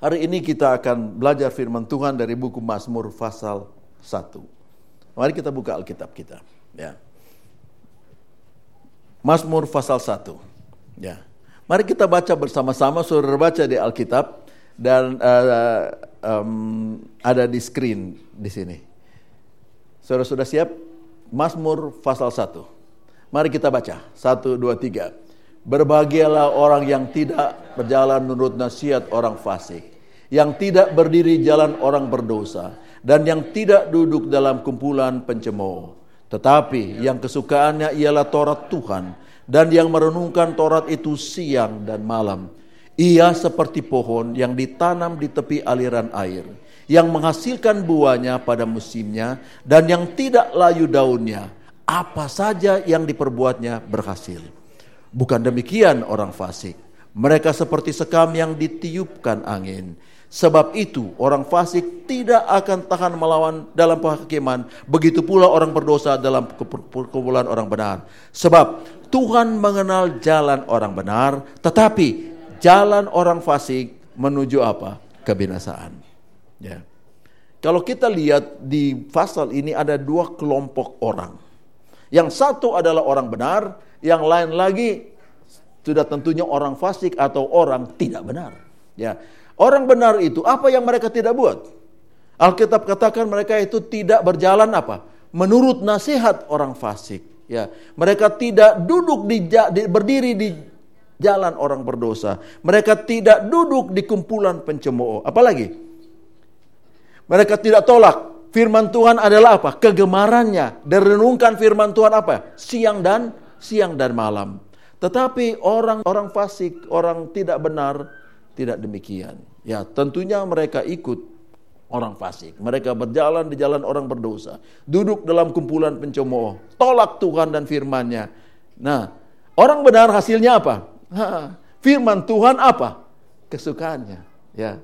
Hari ini kita akan belajar firman Tuhan dari buku Mazmur pasal 1. Mari kita buka Alkitab kita. Ya. Mazmur pasal 1. Ya. Mari kita baca bersama-sama, saudara baca di Alkitab dan uh, um, ada di screen di sini. Saudara sudah siap? Mazmur pasal 1. Mari kita baca. 1, 2, 3. Berbahagialah orang yang tidak berjalan menurut nasihat orang fasik, yang tidak berdiri jalan orang berdosa, dan yang tidak duduk dalam kumpulan pencemooh. Tetapi yang kesukaannya ialah Taurat Tuhan, dan yang merenungkan Taurat itu siang dan malam. Ia seperti pohon yang ditanam di tepi aliran air, yang menghasilkan buahnya pada musimnya, dan yang tidak layu daunnya. Apa saja yang diperbuatnya berhasil. Bukan demikian orang fasik. Mereka seperti sekam yang ditiupkan angin. Sebab itu orang fasik tidak akan tahan melawan dalam penghakiman. Begitu pula orang berdosa dalam perkumpulan orang benar. Sebab Tuhan mengenal jalan orang benar. Tetapi jalan orang fasik menuju apa? Kebinasaan. Ya. Kalau kita lihat di pasal ini ada dua kelompok orang. Yang satu adalah orang benar, yang lain lagi sudah tentunya orang fasik atau orang tidak benar. Ya. Orang benar itu apa yang mereka tidak buat? Alkitab katakan mereka itu tidak berjalan apa? Menurut nasihat orang fasik. Ya, mereka tidak duduk di, di berdiri di jalan orang berdosa. Mereka tidak duduk di kumpulan pencemooh. Apalagi? Mereka tidak tolak firman Tuhan adalah apa? Kegemarannya. Dan firman Tuhan apa? Siang dan siang dan malam. Tetapi orang-orang fasik, orang tidak benar, tidak demikian. Ya, tentunya mereka ikut orang fasik. Mereka berjalan di jalan orang berdosa. Duduk dalam kumpulan pencemooh. Tolak Tuhan dan firmannya. Nah, orang benar hasilnya apa? Ha, firman Tuhan apa? Kesukaannya. Ya.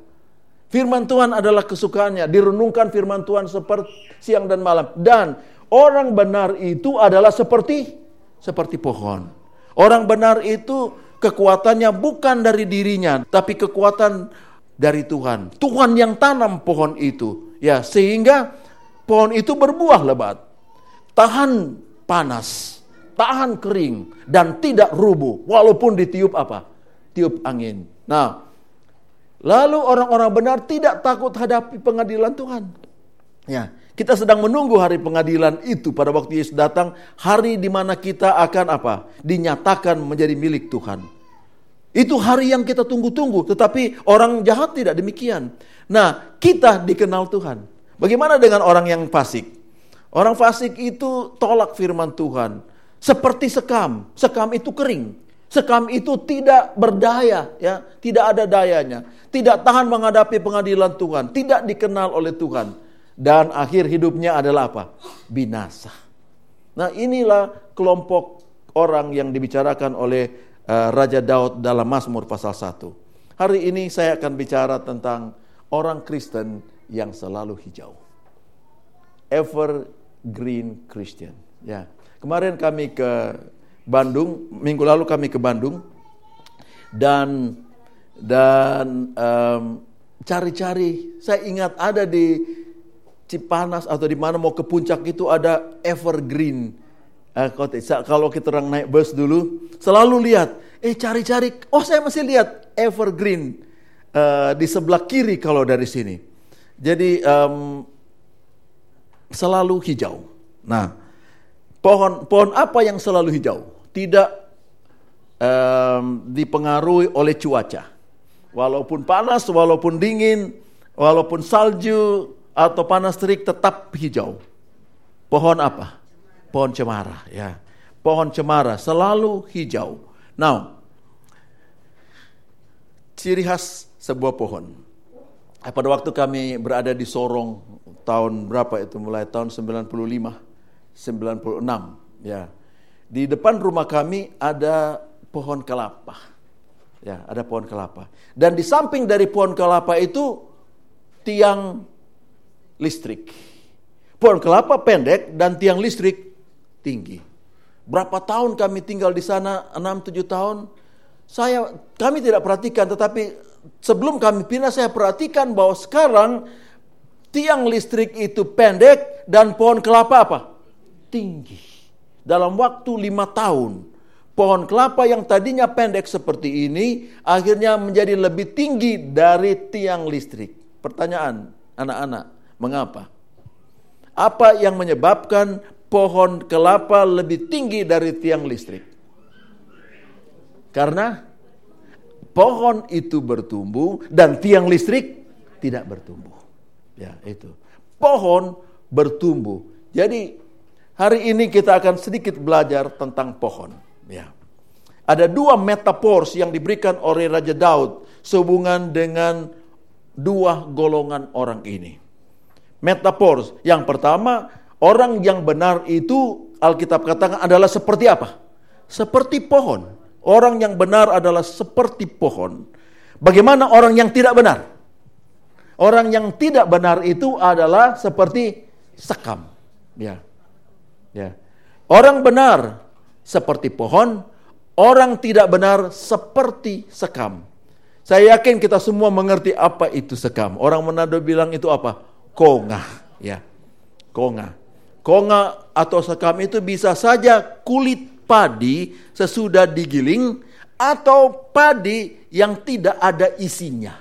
Firman Tuhan adalah kesukaannya. Direnungkan firman Tuhan seperti siang dan malam. Dan orang benar itu adalah seperti seperti pohon. Orang benar itu kekuatannya bukan dari dirinya, tapi kekuatan dari Tuhan. Tuhan yang tanam pohon itu, ya, sehingga pohon itu berbuah lebat, tahan panas, tahan kering dan tidak rubuh walaupun ditiup apa? Tiup angin. Nah, lalu orang-orang benar tidak takut hadapi pengadilan Tuhan. Ya, kita sedang menunggu hari pengadilan itu pada waktu Yesus datang, hari di mana kita akan apa? Dinyatakan menjadi milik Tuhan. Itu hari yang kita tunggu-tunggu, tetapi orang jahat tidak demikian. Nah, kita dikenal Tuhan. Bagaimana dengan orang yang fasik? Orang fasik itu tolak firman Tuhan. Seperti sekam, sekam itu kering. Sekam itu tidak berdaya, ya, tidak ada dayanya, tidak tahan menghadapi pengadilan Tuhan, tidak dikenal oleh Tuhan dan akhir hidupnya adalah apa? Binasa. Nah, inilah kelompok orang yang dibicarakan oleh uh, Raja Daud dalam Mazmur pasal 1. Hari ini saya akan bicara tentang orang Kristen yang selalu hijau. Evergreen Christian. Ya. Kemarin kami ke Bandung, minggu lalu kami ke Bandung dan dan cari-cari. saya ingat ada di Cipanas atau di mana mau ke puncak itu ada evergreen eh, Kalau kita orang naik bus dulu, selalu lihat, eh cari-cari, oh saya masih lihat evergreen uh, di sebelah kiri kalau dari sini. Jadi um, selalu hijau. Nah, pohon pohon apa yang selalu hijau? Tidak um, dipengaruhi oleh cuaca. Walaupun panas, walaupun dingin, walaupun salju, atau panas terik tetap hijau. Pohon apa? Pohon cemara, ya. Pohon cemara selalu hijau. Now, ciri khas sebuah pohon. Eh, pada waktu kami berada di Sorong tahun berapa itu mulai tahun 95 96 ya. Di depan rumah kami ada pohon kelapa. Ya, ada pohon kelapa. Dan di samping dari pohon kelapa itu tiang listrik. Pohon kelapa pendek dan tiang listrik tinggi. Berapa tahun kami tinggal di sana? 6-7 tahun. Saya kami tidak perhatikan tetapi sebelum kami pindah saya perhatikan bahwa sekarang tiang listrik itu pendek dan pohon kelapa apa? Tinggi. Dalam waktu lima tahun, pohon kelapa yang tadinya pendek seperti ini akhirnya menjadi lebih tinggi dari tiang listrik. Pertanyaan anak-anak, mengapa? Apa yang menyebabkan pohon kelapa lebih tinggi dari tiang listrik? Karena pohon itu bertumbuh dan tiang listrik tidak bertumbuh. Ya, itu. Pohon bertumbuh. Jadi hari ini kita akan sedikit belajar tentang pohon, ya. Ada dua metafors yang diberikan oleh Raja Daud sehubungan dengan dua golongan orang ini. Metafors yang pertama, orang yang benar itu Alkitab katakan adalah seperti apa? Seperti pohon. Orang yang benar adalah seperti pohon. Bagaimana orang yang tidak benar? Orang yang tidak benar itu adalah seperti sekam. Ya. Ya. Orang benar seperti pohon, orang tidak benar seperti sekam. Saya yakin kita semua mengerti apa itu sekam. Orang Manado bilang itu apa? Konga, ya. Konga. Konga atau sekam itu bisa saja kulit padi sesudah digiling atau padi yang tidak ada isinya.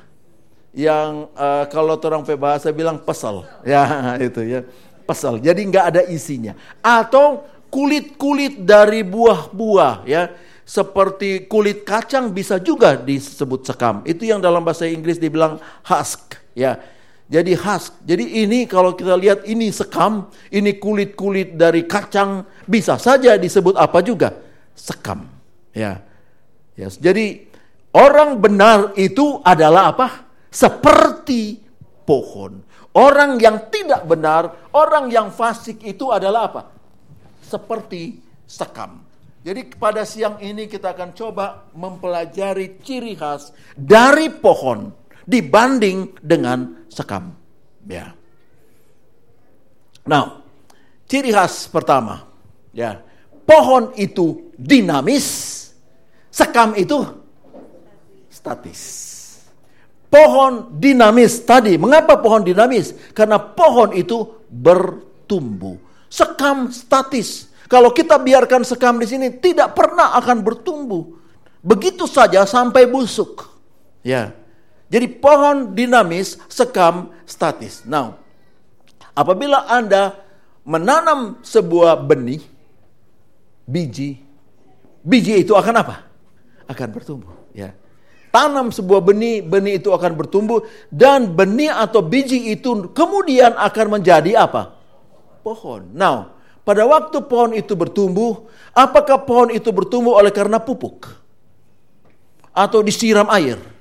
Yang uh, kalau orang bahasa bilang pesel, ya itu ya pesel. Jadi nggak ada isinya. Atau kulit-kulit dari buah-buah ya seperti kulit kacang bisa juga disebut sekam. Itu yang dalam bahasa Inggris dibilang husk ya. Jadi husk. Jadi ini kalau kita lihat ini sekam, ini kulit-kulit dari kacang bisa saja disebut apa juga? Sekam. Ya. Ya, jadi orang benar itu adalah apa? Seperti pohon. Orang yang tidak benar, orang yang fasik itu adalah apa? Seperti sekam. Jadi pada siang ini kita akan coba mempelajari ciri khas dari pohon dibanding dengan sekam. Ya. Nah, ciri khas pertama Ya, pohon itu dinamis, sekam itu statis. Pohon dinamis tadi, mengapa pohon dinamis? Karena pohon itu bertumbuh. Sekam statis. Kalau kita biarkan sekam di sini tidak pernah akan bertumbuh. Begitu saja sampai busuk. Ya. Jadi pohon dinamis, sekam statis. Now, apabila Anda menanam sebuah benih, biji, biji itu akan apa? Akan bertumbuh. Ya. Tanam sebuah benih, benih itu akan bertumbuh dan benih atau biji itu kemudian akan menjadi apa? Pohon. Now, pada waktu pohon itu bertumbuh, apakah pohon itu bertumbuh oleh karena pupuk? Atau disiram air?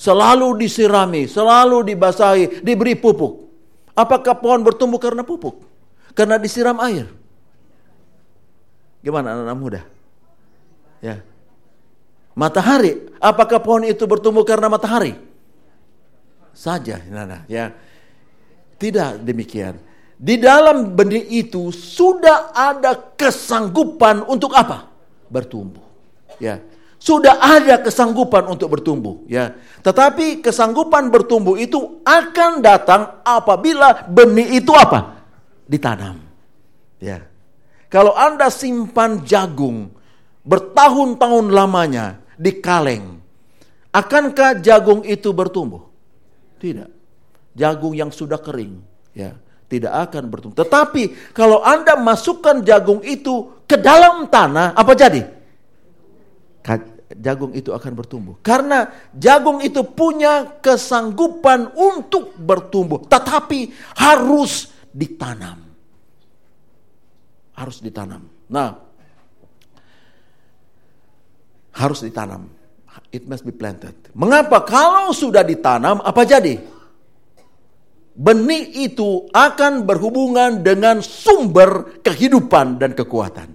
Selalu disirami, selalu dibasahi, diberi pupuk. Apakah pohon bertumbuh karena pupuk? Karena disiram air? Gimana anak-anak muda? Ya. Matahari, apakah pohon itu bertumbuh karena matahari? Saja, nah, ya. Tidak demikian. Di dalam benih itu sudah ada kesanggupan untuk apa? Bertumbuh. Ya. Sudah ada kesanggupan untuk bertumbuh, ya. Tetapi kesanggupan bertumbuh itu akan datang apabila benih itu apa? Ditanam. Ya. Kalau Anda simpan jagung bertahun-tahun lamanya di kaleng, akankah jagung itu bertumbuh? Tidak. Jagung yang sudah kering, ya, tidak akan bertumbuh. Tetapi kalau Anda masukkan jagung itu ke dalam tanah, apa jadi? Jagung itu akan bertumbuh. Karena jagung itu punya kesanggupan untuk bertumbuh, tetapi harus ditanam harus ditanam. Nah, harus ditanam. It must be planted. Mengapa? Kalau sudah ditanam, apa jadi? Benih itu akan berhubungan dengan sumber kehidupan dan kekuatan.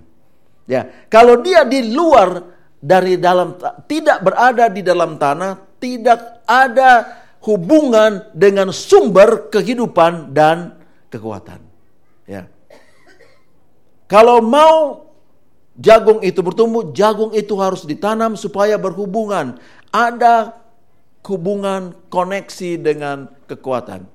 Ya, kalau dia di luar dari dalam tidak berada di dalam tanah, tidak ada hubungan dengan sumber kehidupan dan kekuatan. Ya. Kalau mau jagung itu bertumbuh, jagung itu harus ditanam supaya berhubungan ada hubungan koneksi dengan kekuatan.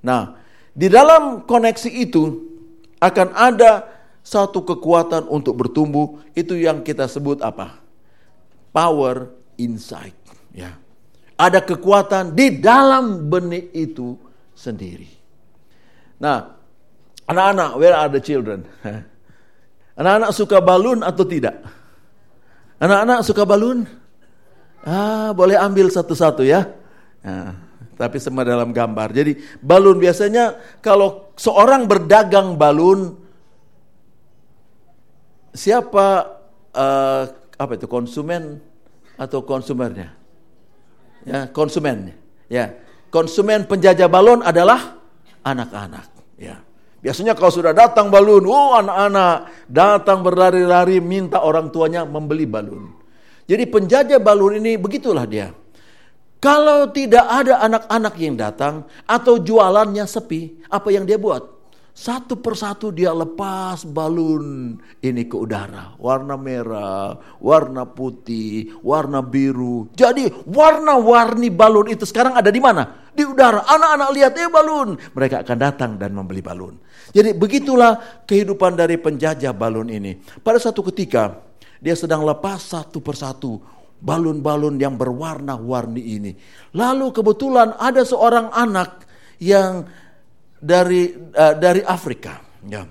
Nah, di dalam koneksi itu akan ada satu kekuatan untuk bertumbuh, itu yang kita sebut apa? Power inside, ya. Ada kekuatan di dalam benih itu sendiri. Nah, anak-anak, where are the children? Anak-anak suka balun atau tidak? Anak-anak suka balun? Ah, boleh ambil satu-satu ya. Nah, tapi semua dalam gambar. Jadi balun biasanya kalau seorang berdagang balun, siapa uh, apa itu konsumen atau konsumernya? Ya, konsumennya. Ya, konsumen penjajah balon adalah anak-anak. Ya. Biasanya kalau sudah datang balun, oh anak-anak datang berlari-lari minta orang tuanya membeli balun. Jadi penjajah balun ini begitulah dia. Kalau tidak ada anak-anak yang datang atau jualannya sepi, apa yang dia buat? Satu persatu dia lepas balun ini ke udara. Warna merah, warna putih, warna biru. Jadi warna-warni balun itu sekarang ada di mana? Di udara. Anak-anak lihat, eh balun. Mereka akan datang dan membeli balun. Jadi begitulah kehidupan dari penjajah balun ini. Pada satu ketika dia sedang lepas satu persatu balun-balun yang berwarna-warni ini. Lalu kebetulan ada seorang anak yang dari uh, dari Afrika. Ya.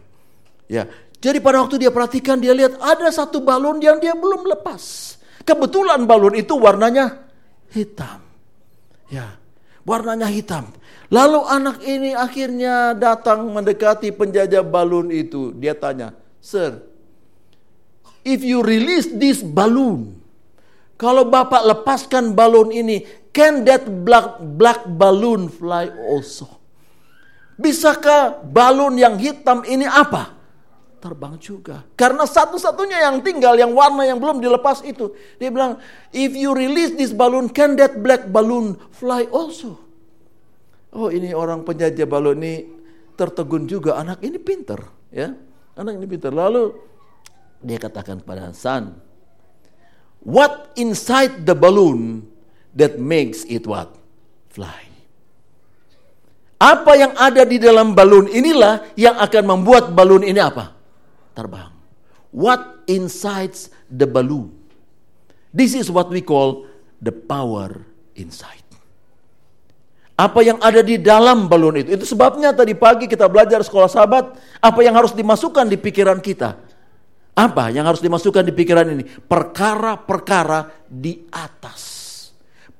Ya. Jadi pada waktu dia perhatikan dia lihat ada satu balon yang dia belum lepas. Kebetulan balon itu warnanya hitam. Ya. Warnanya hitam. Lalu anak ini akhirnya datang mendekati penjajah balon itu. Dia tanya, "Sir, if you release this balloon, kalau Bapak lepaskan balon ini, can that black, black balloon fly also? Bisakah balon yang hitam ini apa? Terbang juga. Karena satu-satunya yang tinggal, yang warna yang belum dilepas itu. Dia bilang, if you release this balloon, can that black balloon fly also? Oh ini orang penjajah balon ini tertegun juga. Anak ini pinter. ya Anak ini pinter. Lalu dia katakan kepada Hasan, what inside the balloon that makes it what? Fly. Apa yang ada di dalam balon inilah yang akan membuat balon ini apa? Terbang. What inside the balloon? This is what we call the power inside. Apa yang ada di dalam balon itu. Itu sebabnya tadi pagi kita belajar sekolah sahabat. Apa yang harus dimasukkan di pikiran kita. Apa yang harus dimasukkan di pikiran ini? Perkara-perkara di atas.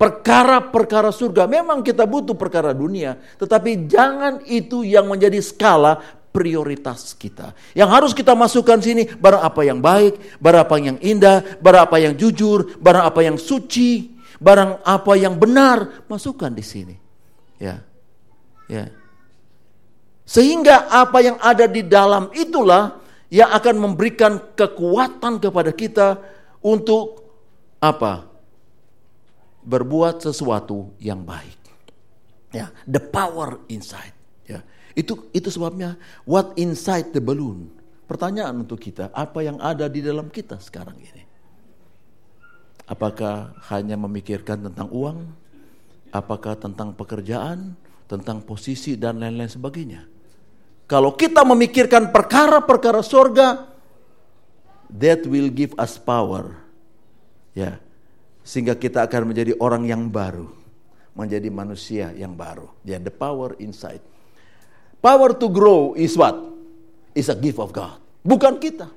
Perkara-perkara surga. Memang kita butuh perkara dunia. Tetapi jangan itu yang menjadi skala prioritas kita. Yang harus kita masukkan sini barang apa yang baik, barang apa yang indah, barang apa yang jujur, barang apa yang suci, barang apa yang benar, masukkan di sini. Ya. Ya. Sehingga apa yang ada di dalam itulah yang akan memberikan kekuatan kepada kita untuk apa? Berbuat sesuatu yang baik. Ya, the power inside. Ya, itu itu sebabnya what inside the balloon. Pertanyaan untuk kita, apa yang ada di dalam kita sekarang ini? Apakah hanya memikirkan tentang uang? Apakah tentang pekerjaan, tentang posisi dan lain-lain sebagainya? Kalau kita memikirkan perkara-perkara surga, that will give us power. Ya. Sehingga kita akan menjadi orang yang baru, menjadi manusia yang baru. Ya, the power inside. Power to grow is what? Is a gift of God. Bukan kita.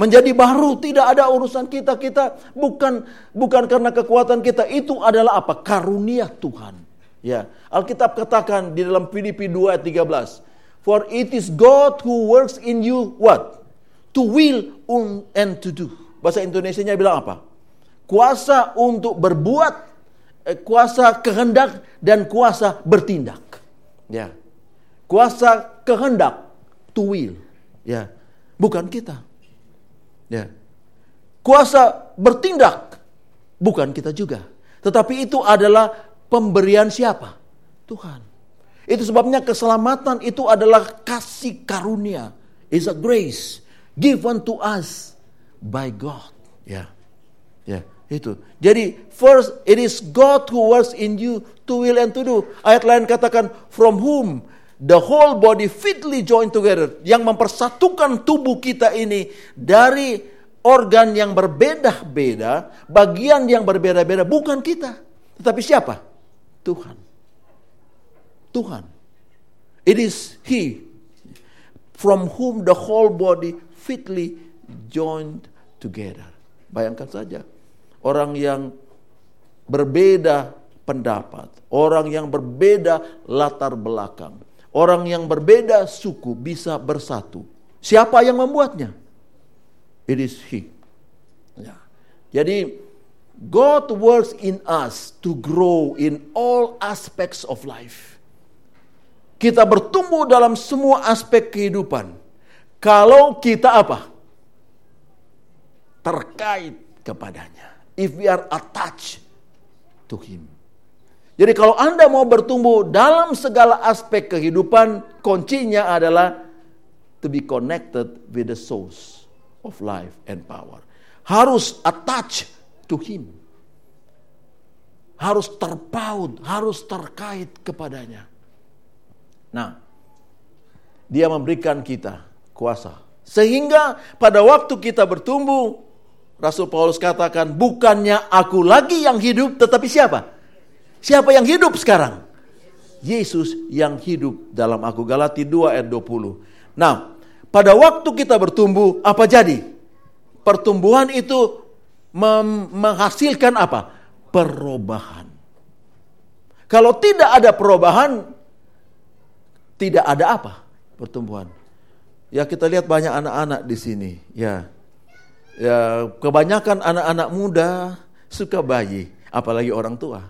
Menjadi baru tidak ada urusan kita. Kita bukan bukan karena kekuatan kita. Itu adalah apa? Karunia Tuhan. Ya, Alkitab katakan di dalam Filipi 2 ayat 13. For it is God who works in you what? To will and to do. Bahasa Indonesia-nya bilang apa? Kuasa untuk berbuat, eh, kuasa kehendak dan kuasa bertindak. Ya. Kuasa kehendak to will. Ya. Bukan kita. Ya. Kuasa bertindak bukan kita juga. Tetapi itu adalah pemberian siapa? Tuhan. Itu sebabnya keselamatan itu adalah kasih karunia. Is a grace given to us by God. Ya. Ya. Itu. Jadi first it is God who works in you to will and to do. Ayat lain katakan from whom the whole body fitly joined together yang mempersatukan tubuh kita ini dari organ yang berbeda-beda, bagian yang berbeda-beda bukan kita, tetapi siapa? Tuhan. Tuhan. It is he from whom the whole body fitly joined together. Bayangkan saja orang yang berbeda pendapat, orang yang berbeda latar belakang, orang yang berbeda suku bisa bersatu. Siapa yang membuatnya? It is He. Ya. Jadi God works in us to grow in all aspects of life. Kita bertumbuh dalam semua aspek kehidupan. Kalau kita apa? Terkait kepadanya if we are attached to Him. Jadi kalau Anda mau bertumbuh dalam segala aspek kehidupan, kuncinya adalah to be connected with the source of life and power. Harus attached to Him. Harus terpaut, harus terkait kepadanya. Nah, dia memberikan kita kuasa. Sehingga pada waktu kita bertumbuh, Rasul Paulus katakan, bukannya aku lagi yang hidup, tetapi siapa? Siapa yang hidup sekarang? Yesus yang hidup dalam aku. Galati 2 ayat 20. Nah, pada waktu kita bertumbuh, apa jadi? Pertumbuhan itu menghasilkan apa? Perubahan. Kalau tidak ada perubahan, tidak ada apa? Pertumbuhan. Ya kita lihat banyak anak-anak di sini, ya ya kebanyakan anak-anak muda suka bayi, apalagi orang tua.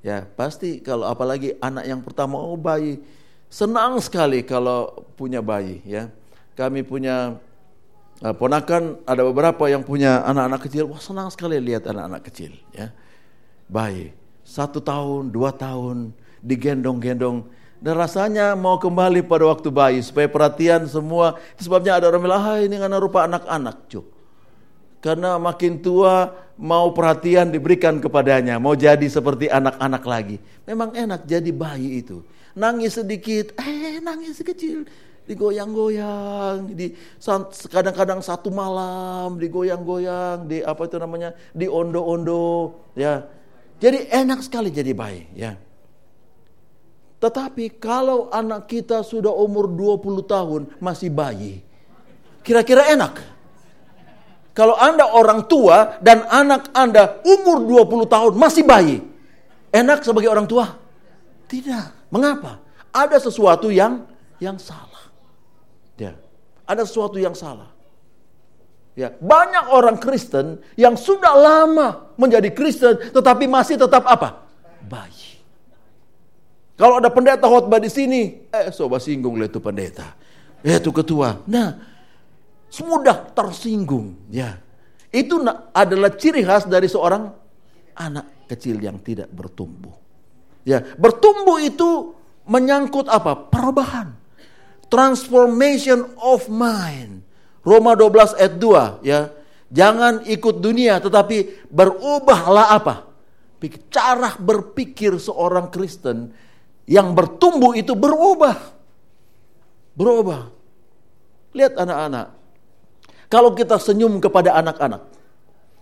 Ya, pasti kalau apalagi anak yang pertama oh bayi, senang sekali kalau punya bayi ya. Kami punya uh, ponakan ada beberapa yang punya anak-anak kecil, wah senang sekali lihat anak-anak kecil ya. Bayi, satu tahun, dua tahun, digendong-gendong, dan rasanya mau kembali pada waktu bayi supaya perhatian semua. Sebabnya ada orang bilang, ah ini karena rupa anak-anak, cuk. Karena makin tua mau perhatian diberikan kepadanya, mau jadi seperti anak-anak lagi. Memang enak jadi bayi itu. Nangis sedikit, eh nangis kecil, digoyang-goyang, di kadang-kadang satu malam digoyang-goyang, di apa itu namanya, di ondo-ondo, ya. Jadi enak sekali jadi bayi, ya. Tetapi kalau anak kita sudah umur 20 tahun masih bayi, kira-kira enak? Kalau Anda orang tua dan anak Anda umur 20 tahun masih bayi, enak sebagai orang tua? Tidak. Mengapa? Ada sesuatu yang yang salah. Ya. Ada sesuatu yang salah. Ya, banyak orang Kristen yang sudah lama menjadi Kristen tetapi masih tetap apa? Bayi. Kalau ada pendeta khotbah di sini, eh coba singgung itu pendeta. Eh itu ketua. Nah, mudah tersinggung. Ya, itu adalah ciri khas dari seorang anak kecil yang tidak bertumbuh. Ya, bertumbuh itu menyangkut apa? Perubahan. Transformation of mind. Roma 12 ayat 2 ya. Jangan ikut dunia tetapi berubahlah apa? Cara berpikir seorang Kristen yang bertumbuh itu berubah. Berubah. Lihat anak-anak. Kalau kita senyum kepada anak-anak,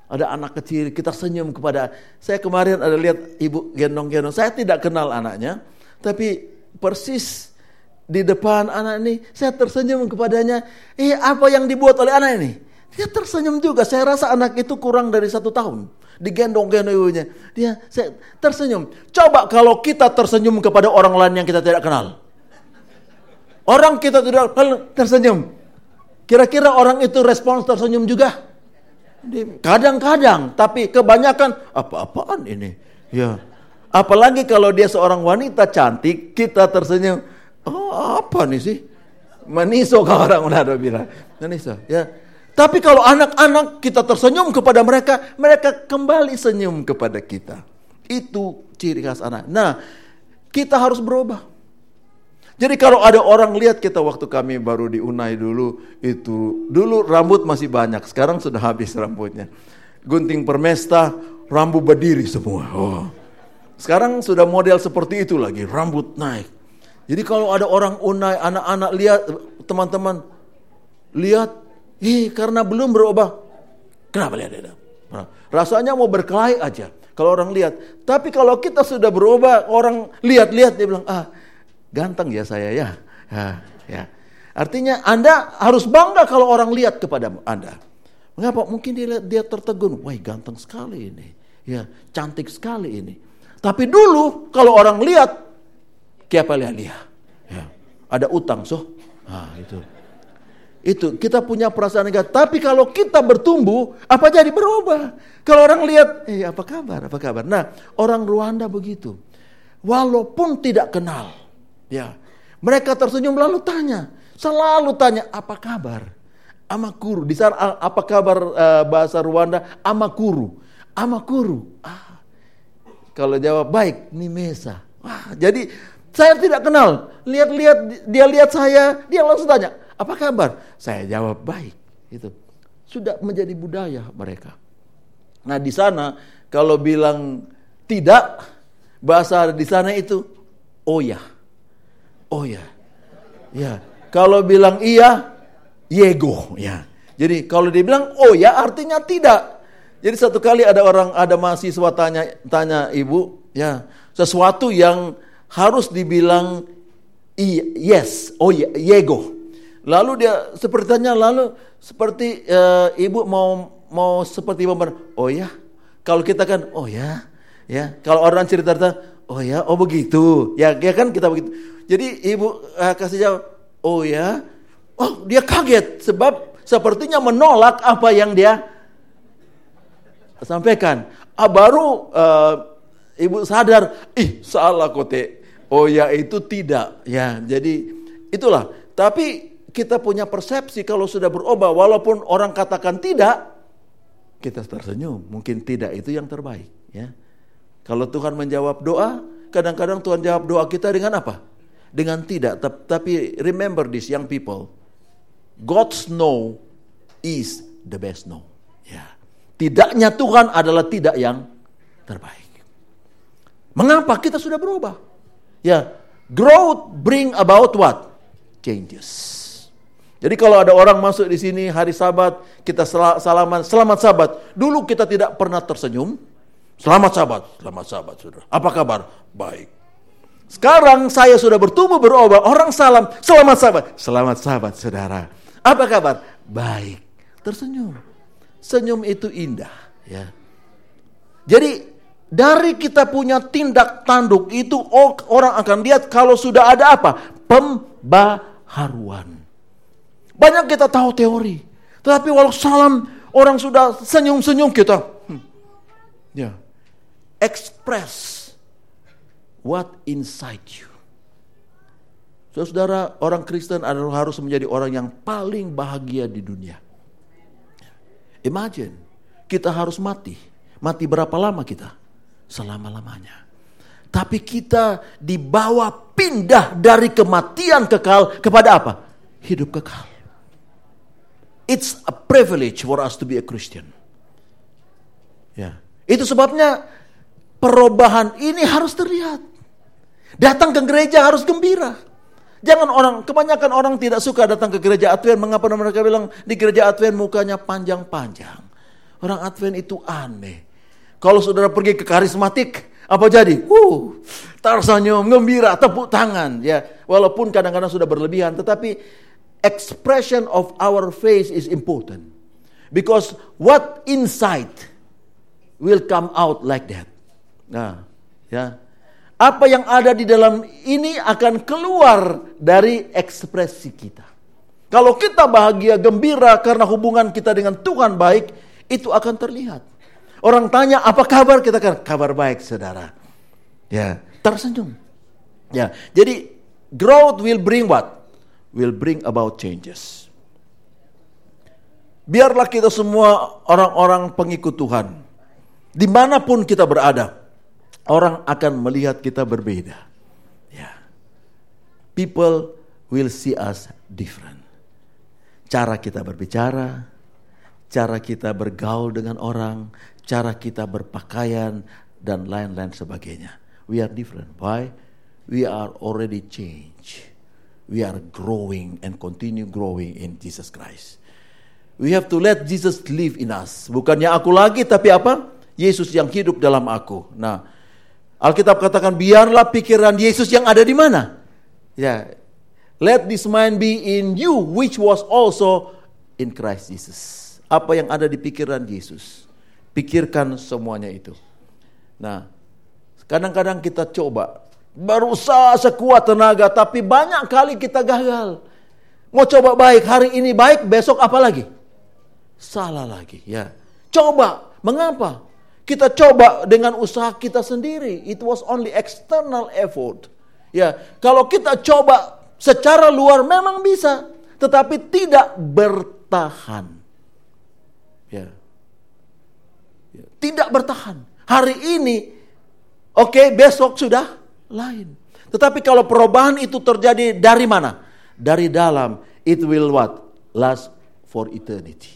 ada anak kecil, kita senyum kepada. Saya kemarin ada lihat ibu gendong-gendong. Saya tidak kenal anaknya, tapi persis di depan anak ini, saya tersenyum kepadanya. Eh, apa yang dibuat oleh anak ini? Dia tersenyum juga. Saya rasa anak itu kurang dari satu tahun. Digendong-gendong ibunya. Dia saya tersenyum. Coba kalau kita tersenyum kepada orang lain yang kita tidak kenal. Orang kita tidak tersenyum. Kira-kira orang itu respons tersenyum juga? Kadang-kadang, tapi kebanyakan apa-apaan ini? Ya. Apalagi kalau dia seorang wanita cantik, kita tersenyum. Oh, apa nih sih? Maniso kalau orang udah bilang. Maniso, ya. Tapi kalau anak-anak kita tersenyum kepada mereka, mereka kembali senyum kepada kita. Itu ciri khas anak. Nah, kita harus berubah. Jadi kalau ada orang lihat kita waktu kami baru di Unai dulu itu dulu rambut masih banyak, sekarang sudah habis rambutnya. gunting permesta, rambut berdiri semua. Oh. Sekarang sudah model seperti itu lagi, rambut naik. Jadi kalau ada orang unai, anak-anak lihat, teman-teman lihat, ih karena belum berubah. Kenapa lihat dia? Nah, rasanya mau berkelahi aja kalau orang lihat. Tapi kalau kita sudah berubah, orang lihat-lihat dia bilang, ah ganteng ya saya ya. ya, ya. Artinya Anda harus bangga kalau orang lihat kepada Anda. Mengapa? Mungkin dia dia tertegun, wah ganteng sekali ini, ya cantik sekali ini. Tapi dulu kalau orang lihat, siapa lihat dia? Ya, ada utang so, nah, itu. Itu kita punya perasaan negatif. Tapi kalau kita bertumbuh, apa jadi berubah? Kalau orang lihat, eh apa kabar? Apa kabar? Nah, orang Rwanda begitu. Walaupun tidak kenal, ya, mereka tersenyum lalu tanya, selalu tanya apa kabar? Amakuru. Di sana apa kabar uh, bahasa Rwanda? Amakuru. Amakuru. Ah. Kalau jawab baik, Nimesa. Wah, jadi saya tidak kenal. Lihat-lihat dia lihat saya, dia langsung tanya, apa kabar? Saya jawab baik. Itu sudah menjadi budaya mereka. Nah di sana kalau bilang tidak bahasa di sana itu oh ya, oh ya, ya. Kalau bilang iya, yego ya. Jadi kalau dia bilang oh ya artinya tidak. Jadi satu kali ada orang ada mahasiswa tanya tanya ibu ya sesuatu yang harus dibilang yes, oh ya, yego. Lalu dia seperti tanya, lalu seperti uh, ibu mau mau seperti member, oh ya, kalau kita kan, oh ya, ya, kalau orang cerita cerita, oh ya, oh begitu, ya, ya kan kita begitu. Jadi ibu uh, kasih jawab, oh ya, oh dia kaget sebab sepertinya menolak apa yang dia sampaikan. Ah, baru uh, ibu sadar, ih salah kote, oh ya itu tidak, ya, jadi itulah. Tapi kita punya persepsi kalau sudah berubah walaupun orang katakan tidak kita tersenyum. Mungkin tidak itu yang terbaik ya kalau Tuhan menjawab doa kadang-kadang Tuhan jawab doa kita dengan apa? Dengan tidak tapi remember this young people. God's no is the best no. Ya. Tidaknya Tuhan adalah tidak yang terbaik. Mengapa? Kita sudah berubah. Ya. Growth bring about what? Changes. Jadi kalau ada orang masuk di sini hari Sabat, kita salaman, selamat Sabat. Dulu kita tidak pernah tersenyum. Selamat Sabat, selamat Sabat, saudara. Apa kabar? Baik. Sekarang saya sudah bertumbuh berubah. Orang salam, selamat Sabat, selamat Sabat, saudara. Apa kabar? Baik. Tersenyum. Senyum itu indah, ya. Jadi dari kita punya tindak tanduk itu orang akan lihat kalau sudah ada apa? Pembaharuan. Banyak kita tahu teori. Tetapi walau salam orang sudah senyum-senyum kita. Hmm. Ya. Express what inside you. Saudara, orang Kristen adalah harus menjadi orang yang paling bahagia di dunia. Imagine, kita harus mati. Mati berapa lama kita? Selama-lamanya. Tapi kita dibawa pindah dari kematian kekal kepada apa? Hidup kekal. It's a privilege for us to be a Christian. Ya. Itu sebabnya perubahan ini harus terlihat. Datang ke gereja harus gembira. Jangan orang, kebanyakan orang tidak suka datang ke gereja Advent. Mengapa mereka bilang di gereja Advent mukanya panjang-panjang. Orang Advent itu aneh. Kalau saudara pergi ke karismatik, apa jadi? Uh, tersenyum, gembira, tepuk tangan. Ya, walaupun kadang-kadang sudah berlebihan, tetapi expression of our face is important. Because what inside will come out like that. Nah, ya. Apa yang ada di dalam ini akan keluar dari ekspresi kita. Kalau kita bahagia, gembira karena hubungan kita dengan Tuhan baik, itu akan terlihat. Orang tanya, apa kabar? Kita kan, kabar baik saudara. Ya, tersenyum. Ya, jadi growth will bring what? will bring about changes. Biarlah kita semua orang-orang pengikut Tuhan. Di mana pun kita berada, orang akan melihat kita berbeda. Ya. People will see us different. Cara kita berbicara, cara kita bergaul dengan orang, cara kita berpakaian, dan lain-lain sebagainya. We are different. Why? We are already changed. We are growing and continue growing in Jesus Christ. We have to let Jesus live in us. Bukannya aku lagi, tapi apa? Yesus yang hidup dalam aku. Nah, Alkitab katakan biarlah pikiran Yesus yang ada di mana? Ya, let this mind be in you, which was also in Christ Jesus. Apa yang ada di pikiran Yesus? Pikirkan semuanya itu. Nah, kadang-kadang kita coba berusaha sekuat tenaga, tapi banyak kali kita gagal. Mau coba baik hari ini baik, besok apa lagi? Salah lagi, ya. Coba, mengapa? Kita coba dengan usaha kita sendiri. It was only external effort. Ya, kalau kita coba secara luar memang bisa, tetapi tidak bertahan. Ya. ya. Tidak bertahan. Hari ini, oke, okay, besok sudah lain. Tetapi kalau perubahan itu terjadi dari mana? Dari dalam, it will what? Last for eternity.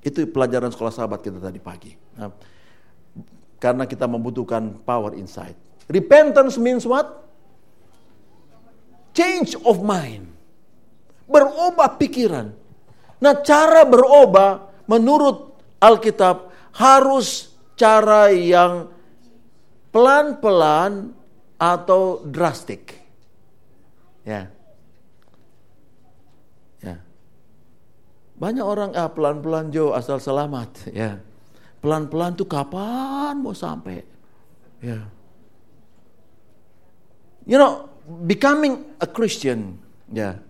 Itu pelajaran sekolah sahabat kita tadi pagi. Nah, karena kita membutuhkan power inside. Repentance means what? Change of mind. Berubah pikiran. Nah cara berubah menurut Alkitab harus cara yang pelan-pelan atau drastik. Ya. Ya. Banyak orang ah pelan-pelan Jo asal selamat, ya. Pelan-pelan tuh kapan mau sampai? Ya. You know, becoming a Christian, ya.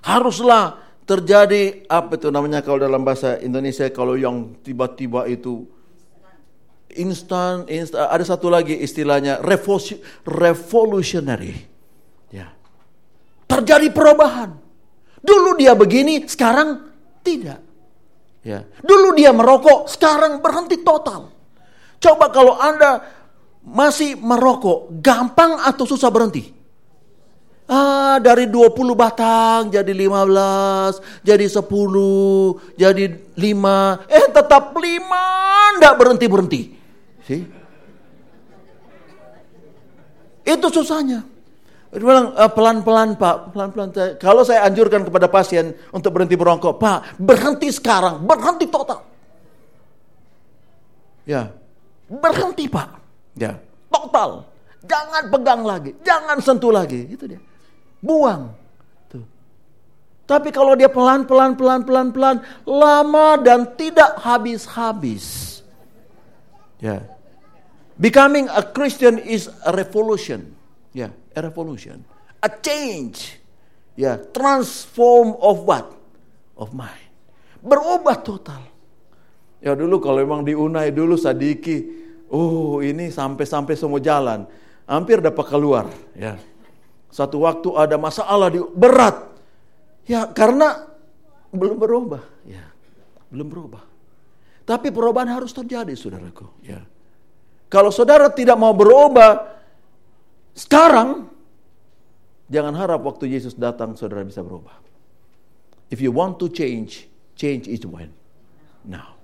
Haruslah terjadi apa itu namanya kalau dalam bahasa Indonesia kalau yang tiba-tiba itu instan, instan ada satu lagi istilahnya revolutionary. Ya. Terjadi perubahan. Dulu dia begini, sekarang tidak. Ya. Dulu dia merokok, sekarang berhenti total. Coba kalau Anda masih merokok, gampang atau susah berhenti? Ah, dari 20 batang jadi 15, jadi 10, jadi 5. Eh, tetap 5, enggak berhenti-berhenti. Itu susahnya. Dia bilang ah, pelan-pelan pak, pelan-pelan. Kalau saya anjurkan kepada pasien untuk berhenti merokok, pak berhenti sekarang, berhenti total. Ya, berhenti pak. Ya, total. Jangan pegang lagi, jangan sentuh lagi. Itu dia buang. Tuh. Tapi kalau dia pelan, pelan, pelan, pelan, pelan, lama dan tidak habis-habis. Ya. Becoming a Christian is a revolution. A revolution. A change. Ya, transform of what? Of mind. Berubah total. Ya dulu kalau memang diunai dulu sadiki, oh ini sampai-sampai semua jalan, hampir dapat keluar, ya. Satu waktu ada masalah di berat. Ya karena belum berubah. Ya, belum berubah. Tapi perubahan harus terjadi, saudaraku. Ya. Kalau saudara tidak mau berubah sekarang, jangan harap waktu Yesus datang saudara bisa berubah. If you want to change, change is when. Now.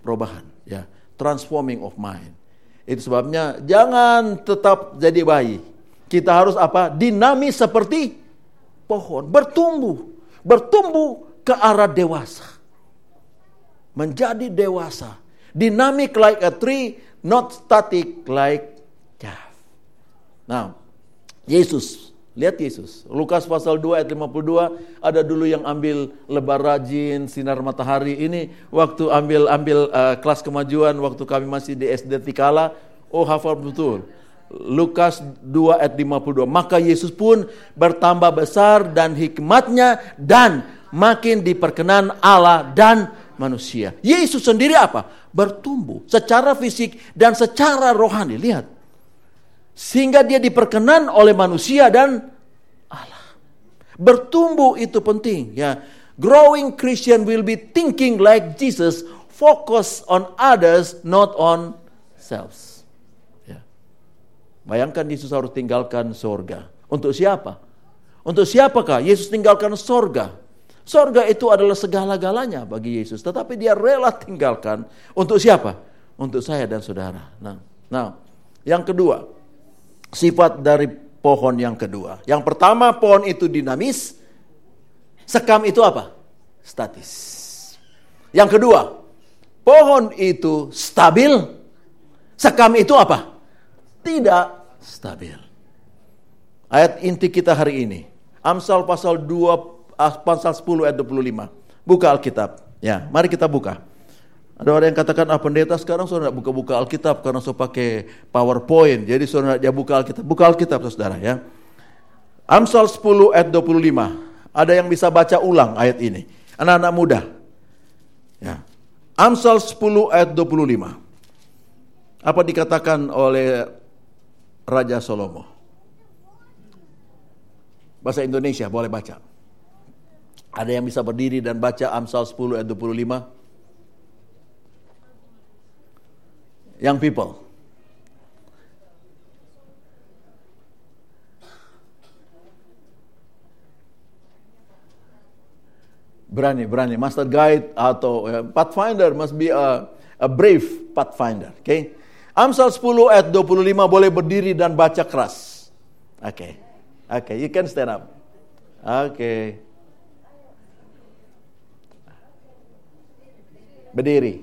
Perubahan, ya. Transforming of mind. Itu sebabnya jangan tetap jadi bayi. Kita harus apa? Dinamis seperti pohon, bertumbuh, bertumbuh ke arah dewasa. Menjadi dewasa. Dynamic like a tree, not static like. Nah, Yesus, lihat Yesus. Lukas pasal 2 ayat 52, ada dulu yang ambil lebar rajin, sinar matahari. Ini waktu ambil ambil uh, kelas kemajuan, waktu kami masih di SD Tikala, oh hafal betul Lukas 2 ayat 52. Maka Yesus pun bertambah besar dan hikmatnya dan makin diperkenan Allah dan manusia. Yesus sendiri apa? Bertumbuh secara fisik dan secara rohani. Lihat. Sehingga dia diperkenan oleh manusia dan Allah. Bertumbuh itu penting ya. Growing Christian will be thinking like Jesus, focus on others not on selves. Bayangkan Yesus harus tinggalkan sorga. Untuk siapa? Untuk siapakah Yesus tinggalkan sorga? Sorga itu adalah segala-galanya bagi Yesus. Tetapi dia rela tinggalkan. Untuk siapa? Untuk saya dan saudara. Nah, nah yang kedua. Sifat dari pohon yang kedua. Yang pertama pohon itu dinamis. Sekam itu apa? Statis. Yang kedua. Pohon itu stabil. Sekam itu apa? Tidak stabil. Ayat inti kita hari ini. Amsal pasal 2 pasal 10 ayat 25. Buka Alkitab. Ya, mari kita buka. Ada orang yang katakan, ah pendeta sekarang sudah buka-buka Alkitab karena saya pakai PowerPoint. Jadi sudah dia buka Alkitab. Buka Alkitab saudara ya. Amsal 10 ayat 25. Ada yang bisa baca ulang ayat ini. Anak-anak muda. Ya. Amsal 10 ayat 25. Apa dikatakan oleh Raja Salomo? Bahasa Indonesia boleh baca. Ada yang bisa berdiri dan baca Amsal 10 ayat 25? Young people. Berani, berani. Master guide atau uh, pathfinder must be a, a brave pathfinder. Okay? Amsal 10 ayat 25 boleh berdiri dan baca keras. Oke. Okay. Oke, okay, you can stand up. Oke. Okay. Berdiri.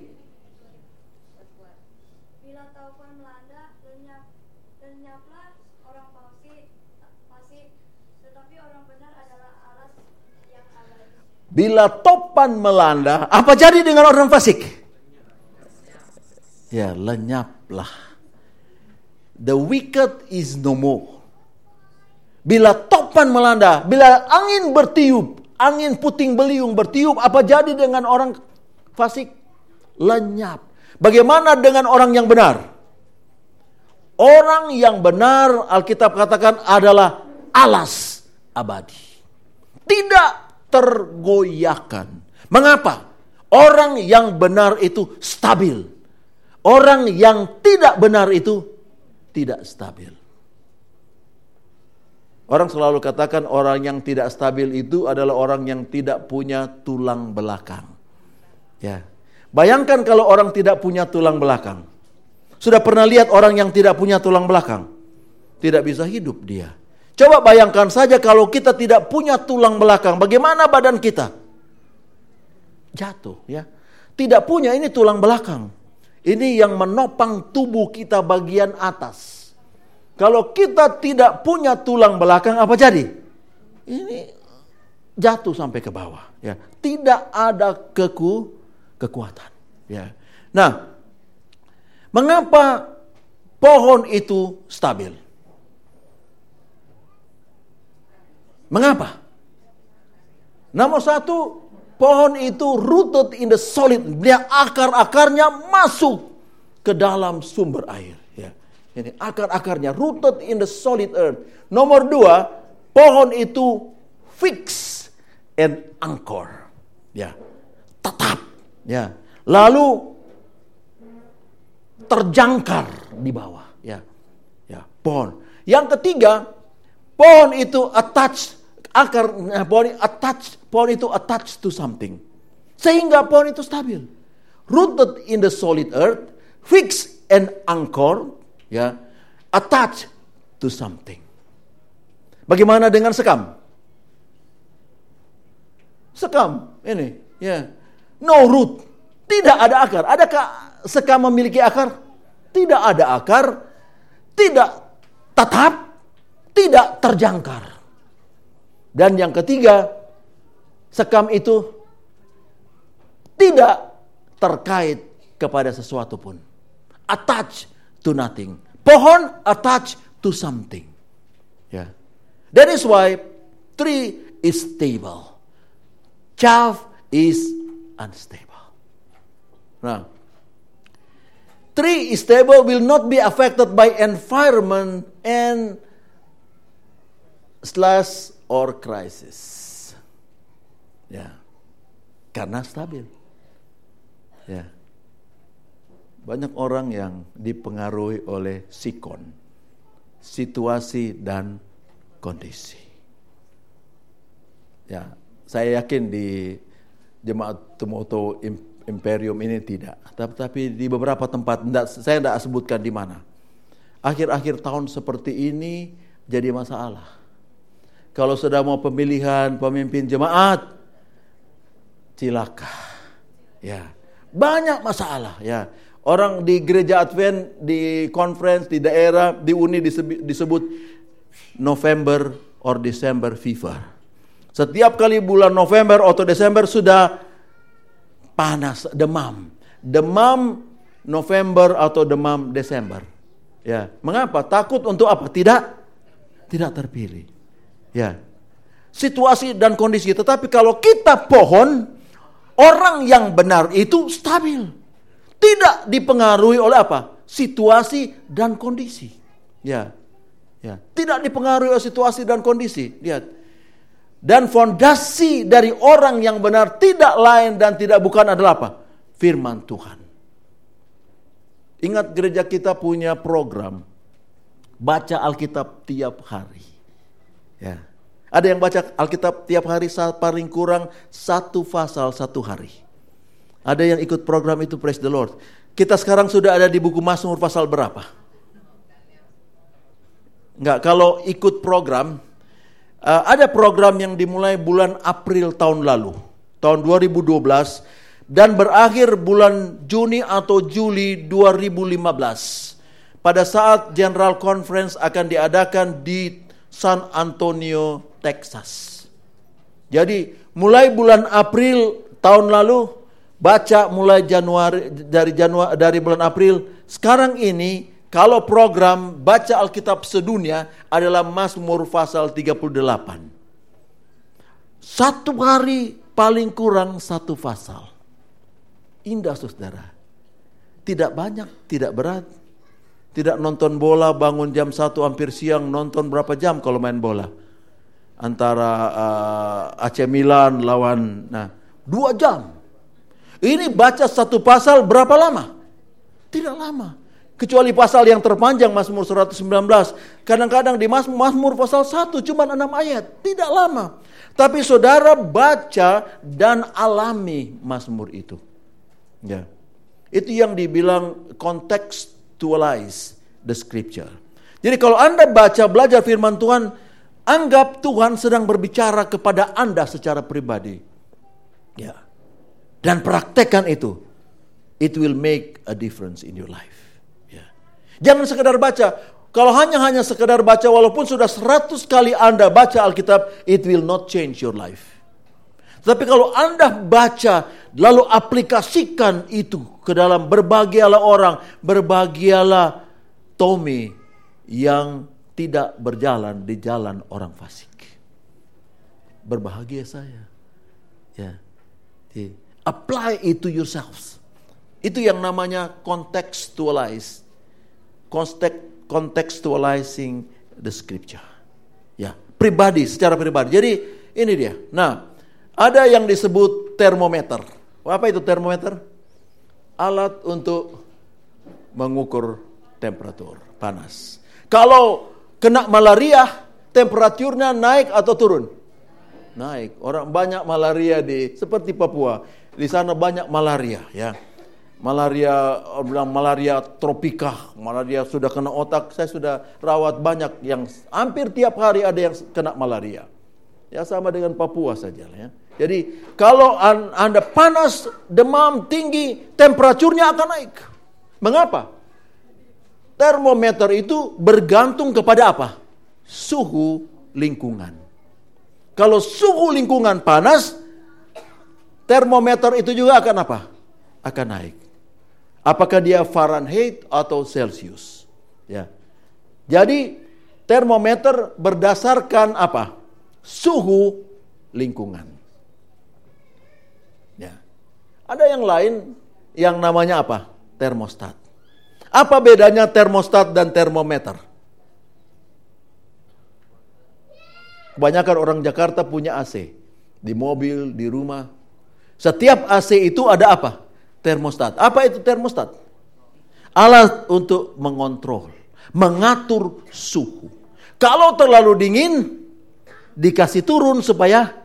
Bila taufan melanda, lenyap, lenyaplah orang fasik, fasik, tetapi orang benar adalah alas yang abadi. Bila topan melanda, apa jadi dengan orang fasik? Ya, lenyaplah. The wicked is no more. Bila topan melanda, bila angin bertiup, angin puting beliung bertiup, apa jadi dengan orang fasik? lenyap. Bagaimana dengan orang yang benar? Orang yang benar Alkitab katakan adalah alas abadi. Tidak tergoyahkan. Mengapa? Orang yang benar itu stabil. Orang yang tidak benar itu tidak stabil. Orang selalu katakan orang yang tidak stabil itu adalah orang yang tidak punya tulang belakang. Ya. Bayangkan kalau orang tidak punya tulang belakang. Sudah pernah lihat orang yang tidak punya tulang belakang? Tidak bisa hidup dia. Coba bayangkan saja kalau kita tidak punya tulang belakang, bagaimana badan kita? Jatuh ya. Tidak punya ini tulang belakang. Ini yang menopang tubuh kita bagian atas. Kalau kita tidak punya tulang belakang apa jadi? Ini jatuh sampai ke bawah ya. Tidak ada keku kekuatan. Ya. Nah, mengapa pohon itu stabil? Mengapa? Nomor satu, pohon itu rooted in the solid. Dia akar-akarnya masuk ke dalam sumber air. Ya. Ini akar-akarnya rooted in the solid earth. Nomor dua, pohon itu fix and anchor. Ya, tetap Ya. Lalu terjangkar di bawah, ya. Ya, pohon. Yang ketiga, pohon itu attach akar eh, pohon attach pohon itu attach to something. Sehingga pohon itu stabil. Rooted in the solid earth, fixed and anchored, ya, attached to something. Bagaimana dengan sekam? Sekam ini, ya no root. Tidak ada akar. Adakah sekam memiliki akar? Tidak ada akar. Tidak tetap. Tidak terjangkar. Dan yang ketiga, sekam itu tidak terkait kepada sesuatu pun. Attach to nothing. Pohon attach to something. Ya. Yeah. That is why tree is stable. Chaff is unstable. Now, tree is stable will not be affected by environment and slash or crisis. Ya, karena stabil. Ya, banyak orang yang dipengaruhi oleh sikon, situasi dan kondisi. Ya, saya yakin di jemaat Tumoto Imperium ini tidak. Tapi, di beberapa tempat, saya tidak sebutkan di mana. Akhir-akhir tahun seperti ini jadi masalah. Kalau sudah mau pemilihan pemimpin jemaat, cilaka. Ya, banyak masalah. Ya, orang di gereja Advent, di conference, di daerah, di uni disebut, November or December fever. Setiap kali bulan November atau Desember sudah panas, demam. Demam November atau demam Desember. Ya, mengapa? Takut untuk apa? Tidak tidak terpilih. Ya. Situasi dan kondisi. Tetapi kalau kita pohon, orang yang benar itu stabil. Tidak dipengaruhi oleh apa? Situasi dan kondisi. Ya. Ya, tidak dipengaruhi oleh situasi dan kondisi. Lihat, dan fondasi dari orang yang benar tidak lain dan tidak bukan adalah apa? Firman Tuhan. Ingat gereja kita punya program baca Alkitab tiap hari. Ya. Ada yang baca Alkitab tiap hari paling kurang satu pasal satu hari. Ada yang ikut program itu praise the Lord. Kita sekarang sudah ada di buku Mazmur pasal berapa? Enggak, kalau ikut program Uh, ada program yang dimulai bulan April tahun lalu, tahun 2012 dan berakhir bulan Juni atau Juli 2015. Pada saat General Conference akan diadakan di San Antonio, Texas. Jadi mulai bulan April tahun lalu baca mulai Januari dari Januari dari bulan April sekarang ini kalau program baca Alkitab sedunia adalah Mazmur pasal 38. Satu hari paling kurang satu pasal. Indah saudara. Tidak banyak, tidak berat. Tidak nonton bola bangun jam satu hampir siang nonton berapa jam kalau main bola. Antara uh, AC Milan lawan nah dua jam. Ini baca satu pasal berapa lama? Tidak lama. Kecuali pasal yang terpanjang Mazmur 119. Kadang-kadang di Mazmur pasal 1 cuma 6 ayat. Tidak lama. Tapi saudara baca dan alami Mazmur itu. Ya. Itu yang dibilang contextualize the scripture. Jadi kalau Anda baca belajar firman Tuhan, anggap Tuhan sedang berbicara kepada Anda secara pribadi. Ya. Dan praktekkan itu. It will make a difference in your life. Jangan sekedar baca. Kalau hanya hanya sekedar baca walaupun sudah seratus kali Anda baca Alkitab, it will not change your life. Tapi kalau Anda baca lalu aplikasikan itu ke dalam berbahagialah orang, berbahagialah Tommy yang tidak berjalan di jalan orang fasik. Berbahagia saya. Ya. Apply it to yourselves. Itu yang namanya contextualize contextualizing the scripture. Ya, pribadi, secara pribadi. Jadi ini dia. Nah, ada yang disebut termometer. Apa itu termometer? Alat untuk mengukur temperatur panas. Kalau kena malaria, temperaturnya naik atau turun? Naik. Orang banyak malaria di seperti Papua. Di sana banyak malaria, ya malaria bilang malaria tropika, malaria sudah kena otak, saya sudah rawat banyak yang hampir tiap hari ada yang kena malaria. Ya sama dengan Papua saja ya. Jadi kalau Anda panas, demam tinggi, temperaturnya akan naik. Mengapa? Termometer itu bergantung kepada apa? Suhu lingkungan. Kalau suhu lingkungan panas, termometer itu juga akan apa? Akan naik. Apakah dia Fahrenheit atau Celsius? Ya. Jadi termometer berdasarkan apa? Suhu lingkungan. Ya. Ada yang lain yang namanya apa? Termostat. Apa bedanya termostat dan termometer? Kebanyakan orang Jakarta punya AC. Di mobil, di rumah. Setiap AC itu ada apa? termostat. Apa itu termostat? Alat untuk mengontrol, mengatur suhu. Kalau terlalu dingin, dikasih turun supaya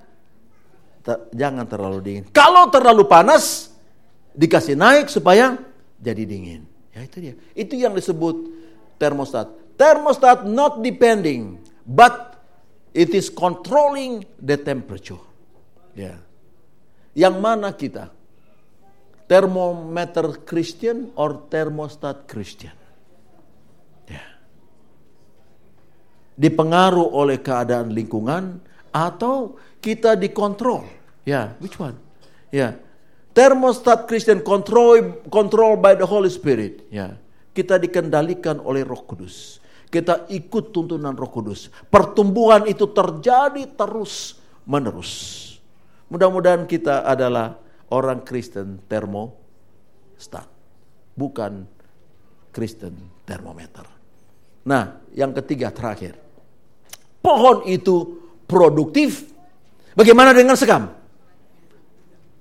ter, jangan terlalu dingin. Kalau terlalu panas, dikasih naik supaya jadi dingin. Ya itu dia. Itu yang disebut termostat. Thermostat not depending, but it is controlling the temperature. Ya. Yang mana kita? Thermometer Christian or thermostat Christian? Ya. Dipengaruhi oleh keadaan lingkungan atau kita dikontrol? Ya, which one? Ya. Thermostat Christian control control by the Holy Spirit. Ya. Kita dikendalikan oleh Roh Kudus. Kita ikut tuntunan Roh Kudus. Pertumbuhan itu terjadi terus menerus. Mudah-mudahan kita adalah orang Kristen termostat, bukan Kristen termometer. Nah, yang ketiga terakhir. Pohon itu produktif. Bagaimana dengan sekam?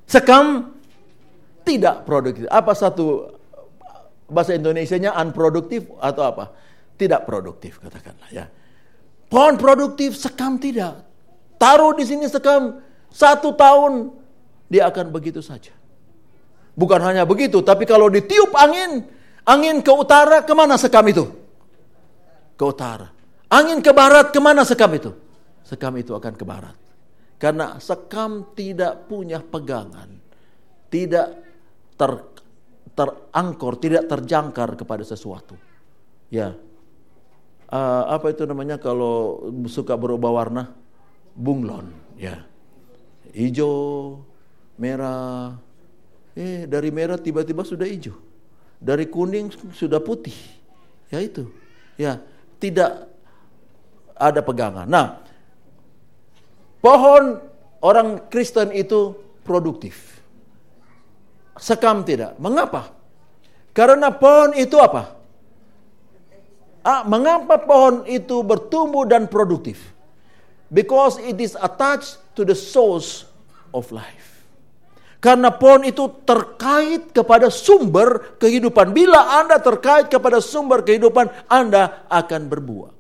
Sekam tidak produktif. Apa satu bahasa Indonesia-nya unproduktif atau apa? tidak produktif katakanlah ya. Pohon produktif sekam tidak. Taruh di sini sekam satu tahun dia akan begitu saja. Bukan hanya begitu, tapi kalau ditiup angin, angin ke utara ke mana sekam itu? Ke utara. Angin ke barat ke mana sekam itu? Sekam itu akan ke barat. Karena sekam tidak punya pegangan, tidak ter, terangkor, tidak terjangkar kepada sesuatu. Ya, uh, apa itu namanya kalau suka berubah warna? Bunglon. Ya. Hijau merah. Eh dari merah tiba-tiba sudah hijau. Dari kuning sudah putih. Ya itu. Ya. Tidak ada pegangan. Nah pohon orang Kristen itu produktif sekam tidak mengapa karena pohon itu apa Ah, mengapa pohon itu bertumbuh dan produktif? Because it is attached to the source of life. Karena pohon itu terkait kepada sumber kehidupan. Bila Anda terkait kepada sumber kehidupan, Anda akan berbuah.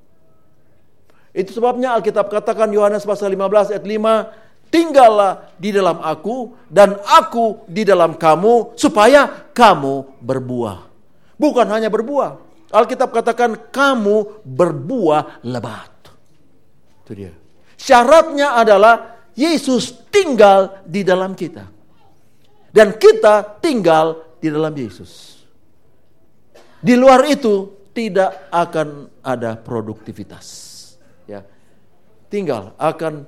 Itu sebabnya Alkitab katakan Yohanes pasal 15 ayat 5, tinggallah di dalam aku dan aku di dalam kamu supaya kamu berbuah. Bukan hanya berbuah, Alkitab katakan kamu berbuah lebat. Itu dia. Syaratnya adalah Yesus tinggal di dalam kita. Dan kita tinggal di dalam Yesus. Di luar itu tidak akan ada produktivitas. Ya. Tinggal akan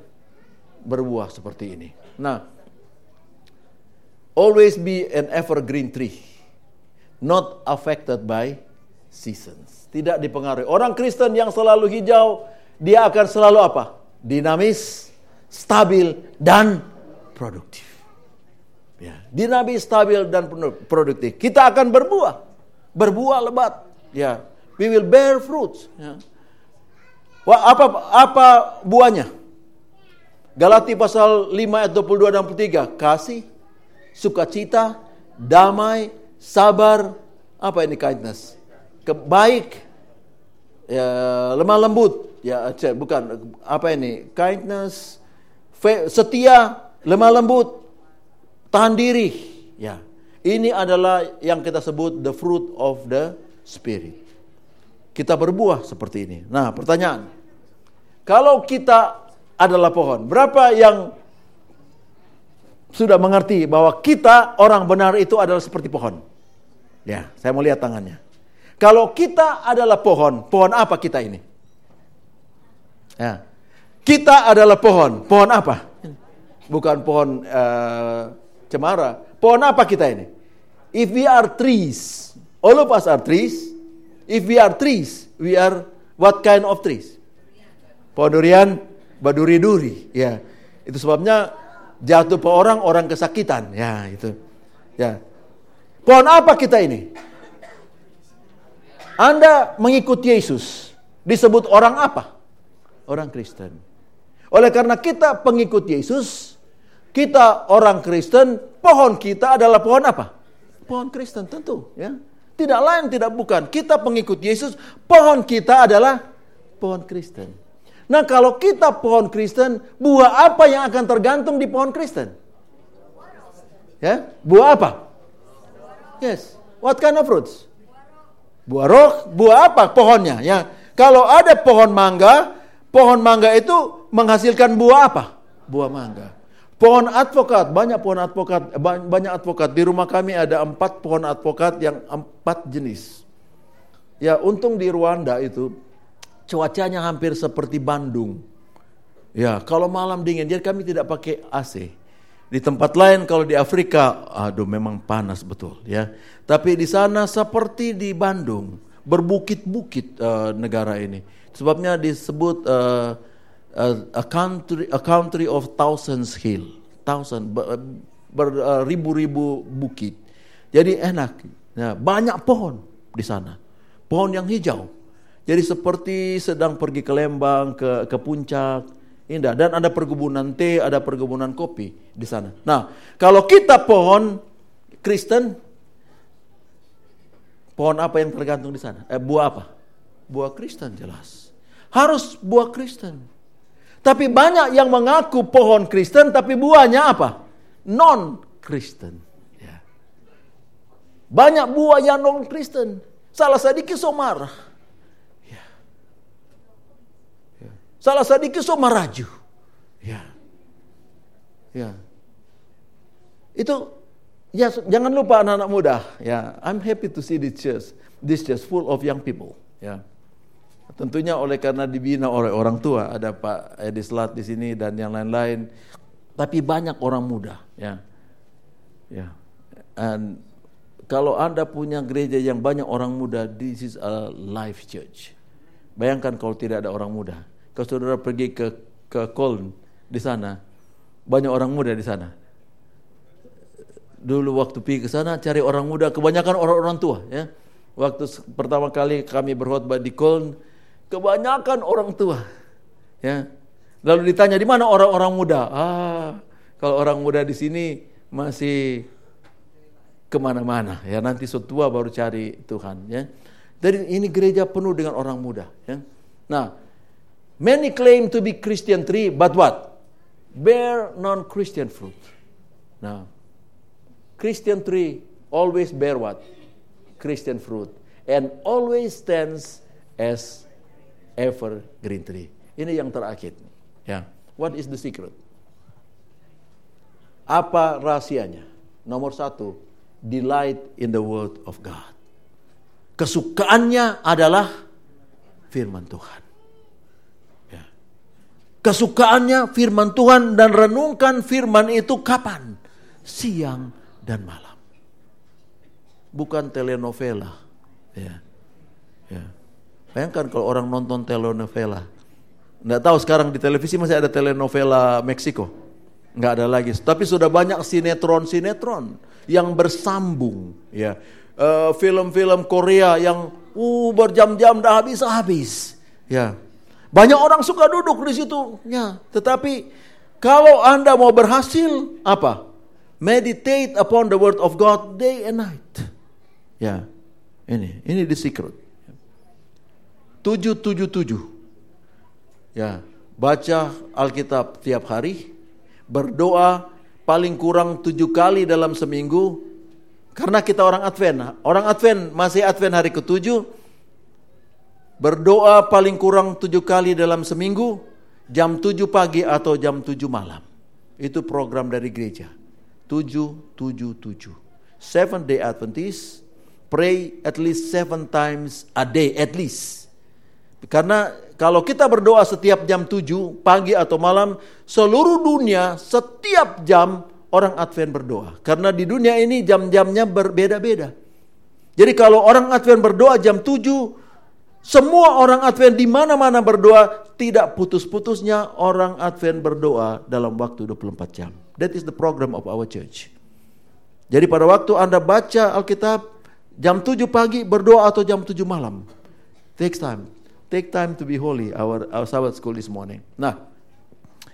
berbuah seperti ini. Nah, always be an evergreen tree, not affected by seasons. Tidak dipengaruhi. Orang Kristen yang selalu hijau, dia akan selalu apa? Dinamis, stabil, dan produktif. Ya, dinamis, stabil, dan produktif. Kita akan berbuah. Berbuah lebat. Ya, we will bear fruits. Ya. Apa apa buahnya? Galati pasal 5 ayat 22 dan 23. Kasih, sukacita, damai, sabar, apa ini kindness? kebaik, ya, lemah lembut, ya bukan apa ini, kindness, setia, lemah lembut, tahan diri, ya. Ini adalah yang kita sebut the fruit of the spirit. Kita berbuah seperti ini. Nah, pertanyaan. Kalau kita adalah pohon, berapa yang sudah mengerti bahwa kita orang benar itu adalah seperti pohon? Ya, saya mau lihat tangannya. Kalau kita adalah pohon, pohon apa kita ini? Ya. Kita adalah pohon, pohon apa? Bukan pohon uh, cemara. Pohon apa kita ini? If we are trees, all of us are trees. If we are trees, we are what kind of trees? Pohon durian, baduri-duri. Ya, itu sebabnya jatuh ke orang orang kesakitan. Ya, itu. Ya. Pohon apa kita ini? Anda mengikuti Yesus disebut orang apa? Orang Kristen. Oleh karena kita pengikut Yesus, kita orang Kristen, pohon kita adalah pohon apa? Pohon Kristen tentu, ya. Tidak lain tidak bukan. Kita pengikut Yesus, pohon kita adalah pohon Kristen. Nah kalau kita pohon Kristen, buah apa yang akan tergantung di pohon Kristen? Ya, buah apa? Yes. What kind of fruits? Buah roh, buah apa pohonnya? Ya, kalau ada pohon mangga, pohon mangga itu menghasilkan buah apa? Buah mangga. Pohon advokat, banyak pohon advokat, banyak advokat. Di rumah kami ada empat pohon advokat yang empat jenis. Ya untung di Rwanda itu cuacanya hampir seperti Bandung. Ya kalau malam dingin, jadi kami tidak pakai AC. Di tempat lain kalau di Afrika, aduh memang panas betul ya. Tapi di sana seperti di Bandung, berbukit-bukit uh, negara ini. Sebabnya disebut uh, a, country a country of thousands hill, thousand beribu-ribu bukit. Jadi enak. Nah, banyak pohon di sana. Pohon yang hijau. Jadi seperti sedang pergi ke Lembang, ke ke puncak, indah. Dan ada perkebunan teh, ada perkebunan kopi di sana. Nah, kalau kita pohon Kristen, pohon apa yang tergantung di sana? Eh, buah apa? Buah Kristen jelas. Harus buah Kristen. Tapi banyak yang mengaku pohon Kristen tapi buahnya apa? Non Kristen. Ya. Banyak buah yang non Kristen. Salah sedikit so marah. Ya. Ya. Salah sedikit so maraju. Ya. Ya. Itu ya jangan lupa anak-anak muda. Ya, I'm happy to see this church. This church full of young people. Ya. Tentunya oleh karena dibina oleh orang tua, ada Pak Edi Slat di sini dan yang lain-lain. Tapi banyak orang muda, ya. Ya. And kalau Anda punya gereja yang banyak orang muda, this is a life church. Bayangkan kalau tidak ada orang muda. Kalau saudara pergi ke ke Köln di sana, banyak orang muda di sana. Dulu waktu pergi ke sana cari orang muda, kebanyakan orang-orang tua, ya. Waktu pertama kali kami berkhotbah di Köln, Kebanyakan orang tua. Ya. Lalu ditanya di mana orang-orang muda? Ah, kalau orang muda di sini masih ke mana-mana. Ya nanti setua baru cari Tuhan. Ya. Jadi ini gereja penuh dengan orang muda. Ya. Nah, many claim to be Christian tree, but what? Bear non-Christian fruit. Nah, Christian tree always bear what? Christian fruit. And always stands as evergreen tree. Ini yang terakhir. Ya. What is the secret? Apa rahasianya? Nomor satu, delight in the word of God. Kesukaannya adalah firman Tuhan. Ya. Kesukaannya firman Tuhan dan renungkan firman itu kapan? Siang dan malam. Bukan telenovela. Ya. Ya. Bayangkan kalau orang nonton telenovela. Nggak tahu sekarang di televisi masih ada telenovela Meksiko. Nggak ada lagi. Tapi sudah banyak sinetron-sinetron yang bersambung. Ya, uh, film-film Korea yang uh berjam-jam dah habis-habis. Ya, banyak orang suka duduk di situ. Ya, tetapi kalau anda mau berhasil apa? Meditate upon the word of God day and night. Ya, ini ini the secret. 777. Ya, baca Alkitab tiap hari, berdoa paling kurang tujuh kali dalam seminggu. Karena kita orang Advent, orang Advent masih Advent hari ketujuh, berdoa paling kurang tujuh kali dalam seminggu, jam tujuh pagi atau jam tujuh malam. Itu program dari gereja. Tujuh, tujuh, tujuh. Seven Day Adventist, pray at least seven times a day, at least. Karena kalau kita berdoa setiap jam 7 pagi atau malam, seluruh dunia setiap jam orang Advent berdoa. Karena di dunia ini jam-jamnya berbeda-beda. Jadi kalau orang Advent berdoa jam 7, semua orang Advent di mana-mana berdoa, tidak putus-putusnya orang Advent berdoa dalam waktu 24 jam. That is the program of our church. Jadi pada waktu Anda baca Alkitab, jam 7 pagi berdoa atau jam 7 malam. Takes time. Take time to be holy, our, our Sabbath school this morning. Nah,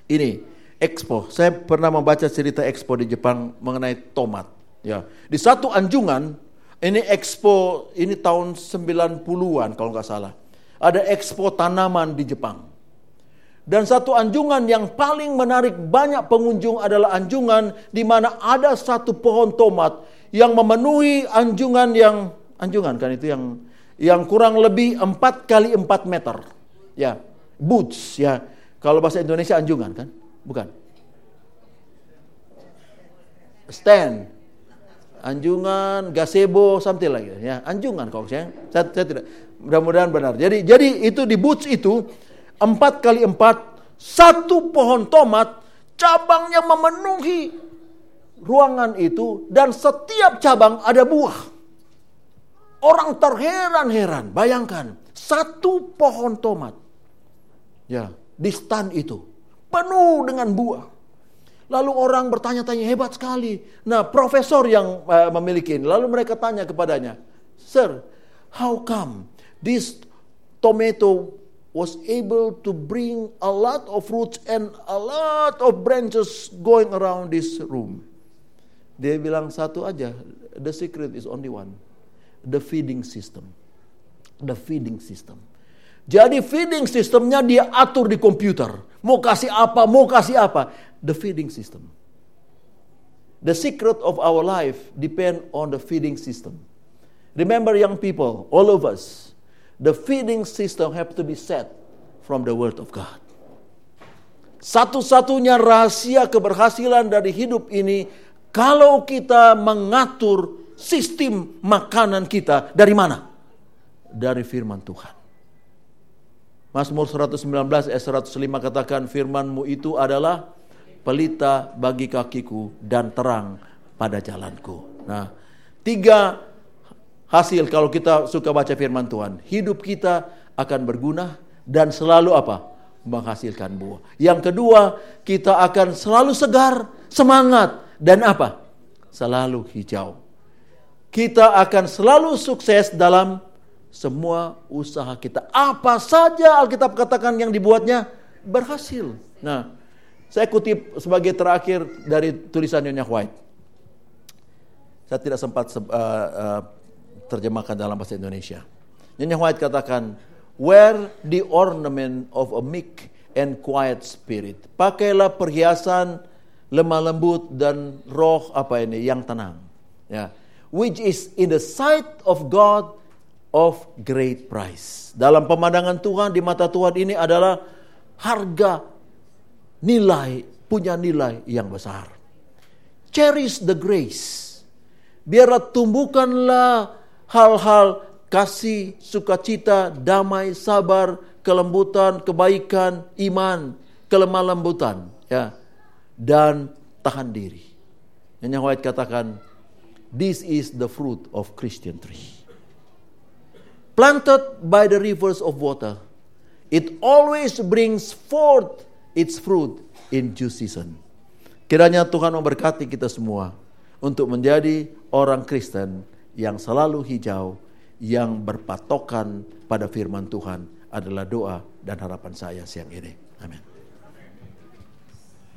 ini Expo. Saya pernah membaca cerita Expo di Jepang mengenai tomat. Ya, di satu anjungan ini Expo ini tahun 90-an kalau nggak salah. Ada Expo tanaman di Jepang. Dan satu anjungan yang paling menarik banyak pengunjung adalah anjungan di mana ada satu pohon tomat yang memenuhi anjungan yang anjungan kan itu yang yang kurang lebih 4 kali 4 meter. Ya, boots ya. Kalau bahasa Indonesia anjungan kan? Bukan. Stand. Anjungan, gazebo, something like. Ya, anjungan kok saya. Saya, saya tidak. Mudah-mudahan benar. Jadi jadi itu di boots itu empat kali empat, satu pohon tomat, cabangnya memenuhi ruangan itu dan setiap cabang ada buah. Orang terheran-heran, bayangkan satu pohon tomat. Ya, di stand itu penuh dengan buah. Lalu orang bertanya-tanya hebat sekali. Nah, profesor yang uh, memiliki ini, lalu mereka tanya kepadanya, "Sir, how come this tomato was able to bring a lot of roots and a lot of branches going around this room. Dia bilang satu aja, the secret is only one. The feeding system. The feeding system. Jadi feeding systemnya dia atur di komputer. Mau kasih apa, mau kasih apa. The feeding system. The secret of our life depend on the feeding system. Remember young people, all of us, the feeding system have to be set from the word of God. Satu-satunya rahasia keberhasilan dari hidup ini kalau kita mengatur sistem makanan kita dari mana? Dari firman Tuhan. Mazmur 119 ayat 105 katakan firmanmu itu adalah pelita bagi kakiku dan terang pada jalanku. Nah, tiga hasil kalau kita suka baca firman Tuhan. Hidup kita akan berguna dan selalu apa? menghasilkan buah. Yang kedua, kita akan selalu segar, semangat dan apa? Selalu hijau. Kita akan selalu sukses dalam semua usaha kita. Apa saja Alkitab katakan yang dibuatnya berhasil. Nah, saya kutip sebagai terakhir dari tulisan Nyonya White. Saya tidak sempat uh, uh, terjemahkan dalam bahasa Indonesia. Nyonya White katakan, wear the ornament of a meek and quiet spirit. Pakailah perhiasan lemah lembut dan roh apa ini yang tenang. Ya. Which is in the sight of God of great price. Dalam pemandangan Tuhan di mata Tuhan ini adalah harga nilai punya nilai yang besar. Cherish the grace. Biarlah tumbuhkanlah hal-hal kasih, sukacita, damai, sabar, kelembutan, kebaikan, iman, kelemah lembutan, ya, dan tahan diri. Yang White katakan, this is the fruit of Christian tree. Planted by the rivers of water, it always brings forth its fruit in due season. Kiranya Tuhan memberkati kita semua untuk menjadi orang Kristen yang selalu hijau, yang berpatokan pada firman Tuhan adalah doa dan harapan saya siang ini. Amin.